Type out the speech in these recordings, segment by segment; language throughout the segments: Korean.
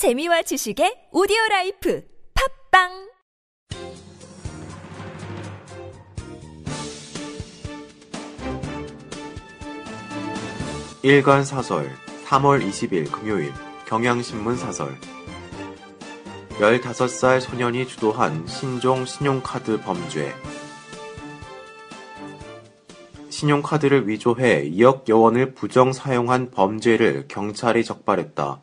재미와 지식의 오디오 라이프 팟빵! 일간 사설 3월 20일 금요일 경향신문 사설. 15살 소년이 주도한 신종 신용카드 범죄. 신용카드를 위조해 2억여 원을 부정 사용한 범죄를 경찰이 적발했다.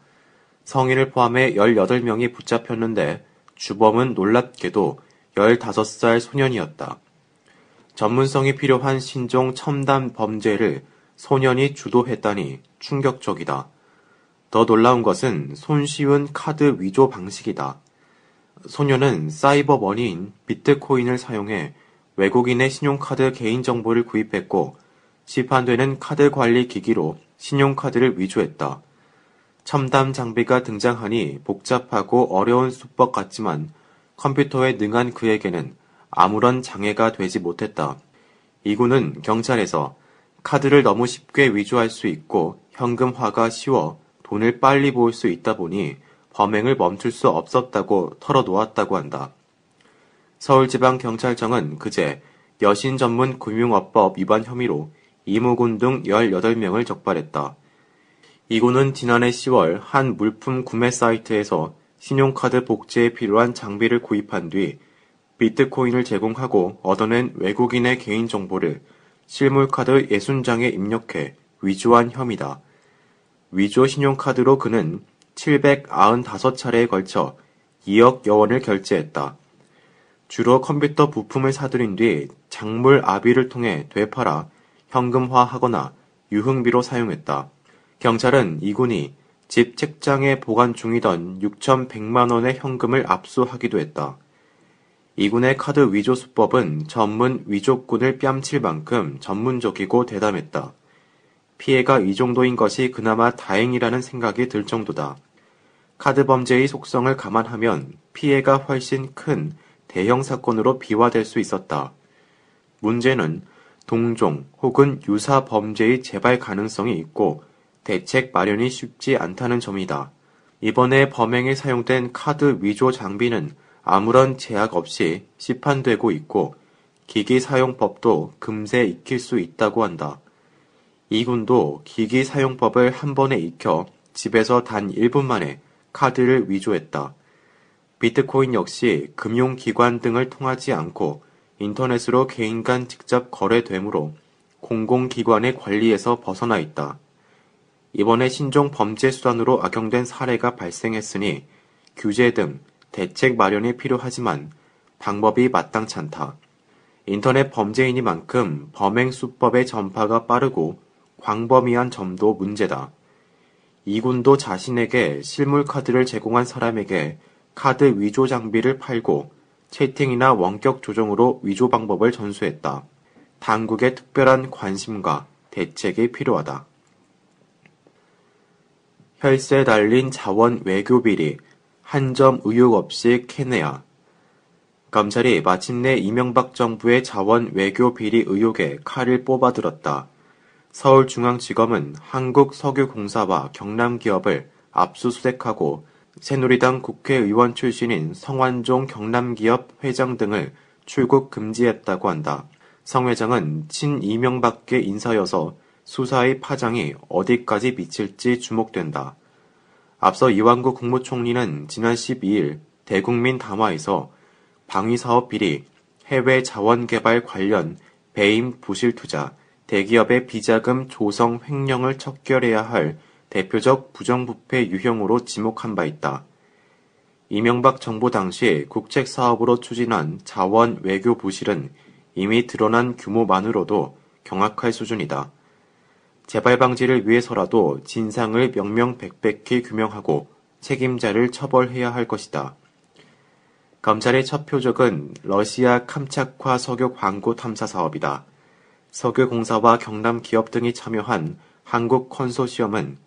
성인을 포함해 18명이 붙잡혔는데 주범은 놀랍게도 15살 소년이었다. 전문성이 필요한 신종 첨단 범죄를 소년이 주도했다니 충격적이다. 더 놀라운 것은 손쉬운 카드 위조 방식이다. 소년은 사이버 머니인 비트코인을 사용해 외국인의 신용카드 개인정보를 구입했고 시판되는 카드 관리 기기로 신용카드를 위조했다. 첨단 장비가 등장하니 복잡하고 어려운 수법 같지만 컴퓨터에 능한 그에게는 아무런 장애가 되지 못했다. 이군은 경찰에서 카드를 너무 쉽게 위조할 수 있고 현금화가 쉬워 돈을 빨리 모을 수 있다 보니 범행을 멈출 수 없었다고 털어놓았다고 한다. 서울지방경찰청은 그제 여신 전문 금융업법 위반 혐의로 이무군 등 18명을 적발했다. 이군은 지난해 10월 한 물품 구매 사이트에서 신용카드 복제에 필요한 장비를 구입한 뒤 비트코인을 제공하고 얻어낸 외국인의 개인정보를 실물카드 60장에 입력해 위조한 혐의다. 위조 신용카드로 그는 795차례에 걸쳐 2억여 원을 결제했다. 주로 컴퓨터 부품을 사들인 뒤 작물 아비를 통해 되팔아 현금화하거나 유흥비로 사용했다. 경찰은 이군이 집 책장에 보관 중이던 6,100만 원의 현금을 압수하기도 했다. 이군의 카드 위조 수법은 전문 위조꾼을 뺨칠 만큼 전문적이고 대담했다. 피해가 이 정도인 것이 그나마 다행이라는 생각이 들 정도다. 카드 범죄의 속성을 감안하면 피해가 훨씬 큰 대형 사건으로 비화될 수 있었다. 문제는 동종 혹은 유사 범죄의 재발 가능성이 있고 대책 마련이 쉽지 않다는 점이다. 이번에 범행에 사용된 카드 위조 장비는 아무런 제약 없이 시판되고 있고 기기 사용법도 금세 익힐 수 있다고 한다. 이군도 기기 사용법을 한 번에 익혀 집에서 단 1분 만에 카드를 위조했다. 비트코인 역시 금융기관 등을 통하지 않고 인터넷으로 개인 간 직접 거래되므로 공공기관의 관리에서 벗어나 있다. 이번에 신종 범죄 수단으로 악용된 사례가 발생했으니 규제 등 대책 마련이 필요하지만 방법이 마땅치 않다. 인터넷 범죄이니만큼 범행 수법의 전파가 빠르고 광범위한 점도 문제다. 이군도 자신에게 실물 카드를 제공한 사람에게 카드 위조 장비를 팔고 채팅이나 원격 조정으로 위조 방법을 전수했다. 당국의 특별한 관심과 대책이 필요하다. 혈세 달린 자원 외교 비리 한 점 의혹 없이 캐내야. 검찰이 마침내 이명박 정부의 자원 외교 비리 의혹에 칼을 뽑아들었다. 서울중앙지검은 한국석유공사와 경남기업을 압수수색하고 새누리당 국회의원 출신인 성완종 경남기업 회장 등을 출국 금지했다고 한다. 성 회장은 친이명밖에 인사여서 수사의 파장이 어디까지 미칠지 주목된다. 앞서 이완구 국무총리는 지난 12일 대국민 담화에서 방위사업 비리, 해외 자원개발 관련 배임 부실 투자, 대기업의 비자금 조성 횡령을 척결해야 할 대표적 부정부패 유형으로 지목한 바 있다. 이명박 정부 당시 국책 사업으로 추진한 자원 외교 부실은 이미 드러난 규모만으로도 경악할 수준이다. 재발 방지를 위해서라도 진상을 명명백백히 규명하고 책임자를 처벌해야 할 것이다. 검찰의 첫 표적은 러시아 캄차카 석유 광고 탐사 사업이다. 석유공사와 경남 기업 등이 참여한 한국 컨소시엄은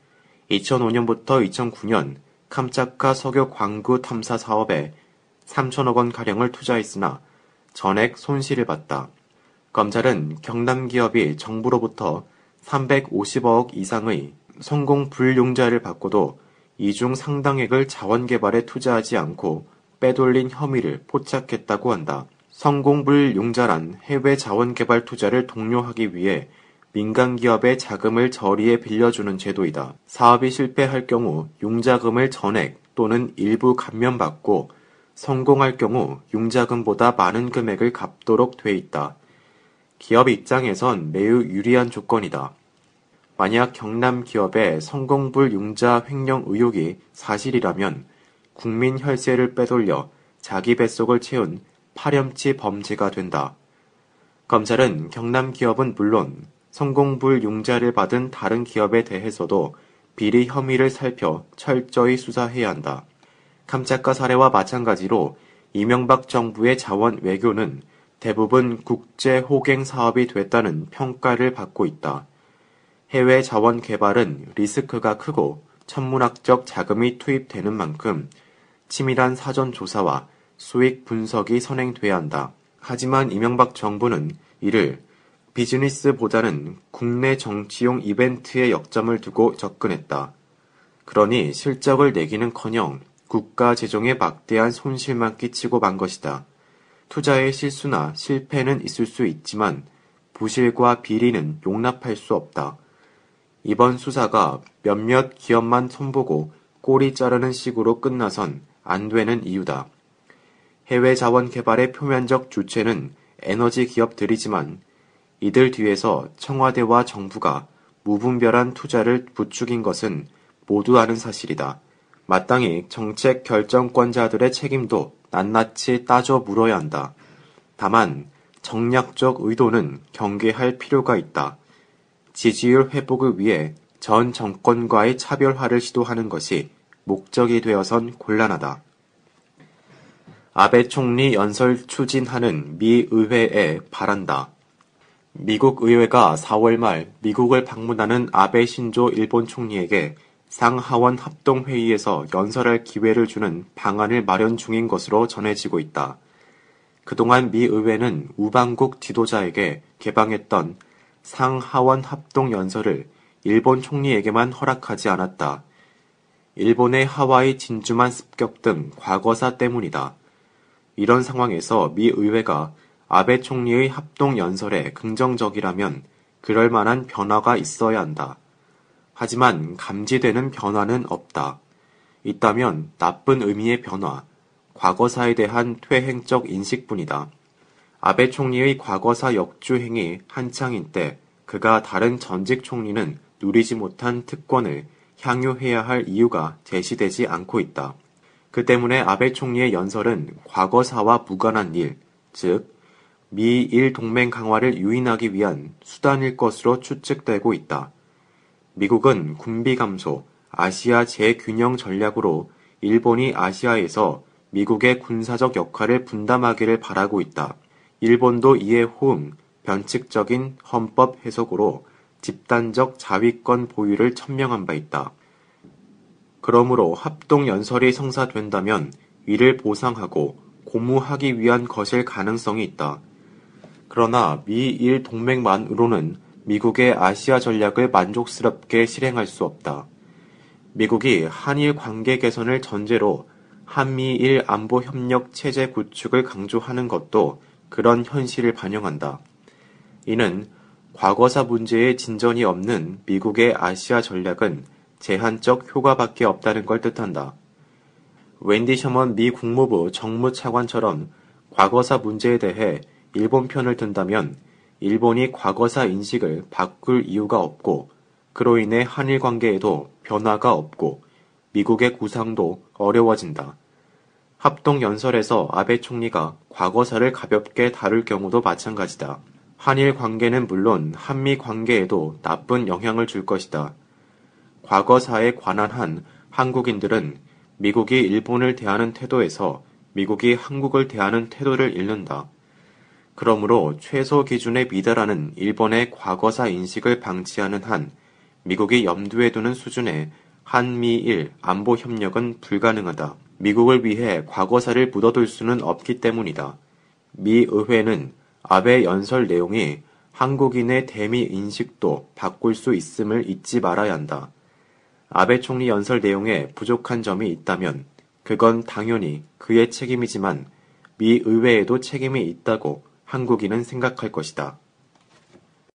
2005년부터 2009년 캄차카 석유 광구 탐사 사업에 3천억 원 가량을 투자했으나 전액 손실을 봤다. 검찰은 경남 기업이 정부로부터 350억 이상의 성공 불용자를 받고도 이중 상당액을 자원 개발에 투자하지 않고 빼돌린 혐의를 포착했다고 한다. 성공불용자란 해외 자원 개발 투자를 독려하기 위해 민간 기업의 자금을 저리에 빌려주는 제도이다. 사업이 실패할 경우 융자금을 전액 또는 일부 감면받고 성공할 경우 융자금보다 많은 금액을 갚도록 돼 있다. 기업 입장에선 매우 유리한 조건이다. 만약 경남 기업의 성공불 융자 횡령 의혹이 사실이라면 국민 혈세를 빼돌려 자기 뱃속을 채운 파렴치 범죄가 된다. 검찰은 경남 기업은 물론 성공불 융자를 받은 다른 기업에 대해서도 비리 혐의를 살펴 철저히 수사해야 한다. 감짝가 사례와 마찬가지로 이명박 정부의 자원 외교는 대부분 국제 호갱 사업이 됐다는 평가를 받고 있다. 해외 자원 개발은 리스크가 크고 천문학적 자금이 투입되는 만큼 치밀한 사전 조사와 수익 분석이 선행돼야 한다. 하지만 이명박 정부는 이를 비즈니스보다는 국내 정치용 이벤트에 역점을 두고 접근했다. 그러니 실적을 내기는커녕 국가 재정에 막대한 손실만 끼치고 만 것이다. 투자의 실수나 실패는 있을 수 있지만 부실과 비리는 용납할 수 없다. 이번 수사가 몇몇 기업만 손보고 꼬리 자르는 식으로 끝나선 안 되는 이유다. 해외 자원 개발의 표면적 주체는 에너지 기업들이지만 이들 뒤에서 청와대와 정부가 무분별한 투자를 부추긴 것은 모두 아는 사실이다. 마땅히 정책 결정권자들의 책임도 낱낱이 따져 물어야 한다. 다만 정략적 의도는 경계할 필요가 있다. 지지율 회복을 위해 전 정권과의 차별화를 시도하는 것이 목적이 되어선 곤란하다. 아베 총리 연설 추진하는 미 의회에 바란다. 미국 의회가 4월 말 미국을 방문하는 아베 신조 일본 총리에게 상하원 합동회의에서 연설할 기회를 주는 방안을 마련 중인 것으로 전해지고 있다. 그동안 미 의회는 우방국 지도자에게 개방했던 상하원 합동 연설을 일본 총리에게만 허락하지 않았다. 일본의 하와이 진주만 습격 등 과거사 때문이다. 이런 상황에서 미 의회가 아베 총리의 합동 연설에 긍정적이라면 그럴 만한 변화가 있어야 한다. 하지만 감지되는 변화는 없다. 있다면 나쁜 의미의 변화, 과거사에 대한 퇴행적 인식뿐이다. 아베 총리의 과거사 역주행이 한창인 때 그가 다른 전직 총리는 누리지 못한 특권을 향유해야 할 이유가 제시되지 않고 있다. 그 때문에 아베 총리의 연설은 과거사와 무관한 일, 즉, 미일 동맹 강화를 유인하기 위한 수단일 것으로 추측되고 있다. 미국은 군비 감소, 아시아 재균형 전략으로 일본이 아시아에서 미국의 군사적 역할을 분담하기를 바라고 있다. 일본도 이에 호응, 변칙적인 헌법 해석으로 집단적 자위권 보유를 천명한 바 있다. 그러므로 합동 연설이 성사된다면 이를 보상하고 고무하기 위한 것일 가능성이 있다. 그러나 미일 동맹만으로는 미국의 아시아 전략을 만족스럽게 실행할 수 없다. 미국이 한일 관계 개선을 전제로 한미일 안보 협력 체제 구축을 강조하는 것도 그런 현실을 반영한다. 이는 과거사 문제에 진전이 없는 미국의 아시아 전략은 제한적 효과밖에 없다는 걸 뜻한다. 웬디 셔먼 미 국무부 정무차관처럼 과거사 문제에 대해 일본 편을 든다면 일본이 과거사 인식을 바꿀 이유가 없고 그로 인해 한일 관계에도 변화가 없고 미국의 구상도 어려워진다. 합동 연설에서 아베 총리가 과거사를 가볍게 다룰 경우도 마찬가지다. 한일 관계는 물론 한미 관계에도 나쁜 영향을 줄 것이다. 과거사에 관한 한 한국인들은 미국이 일본을 대하는 태도에서 미국이 한국을 대하는 태도를 잃는다. 그러므로 최소 기준에 미달하는 일본의 과거사 인식을 방치하는 한 미국이 염두에 두는 수준의 한미일 안보 협력은 불가능하다. 미국을 위해 과거사를 묻어둘 수는 없기 때문이다. 미 의회는 아베 연설 내용이 한국인의 대미 인식도 바꿀 수 있음을 잊지 말아야 한다. 아베 총리 연설 내용에 부족한 점이 있다면 그건 당연히 그의 책임이지만 미 의회에도 책임이 있다고 한국인은 생각할 것이다.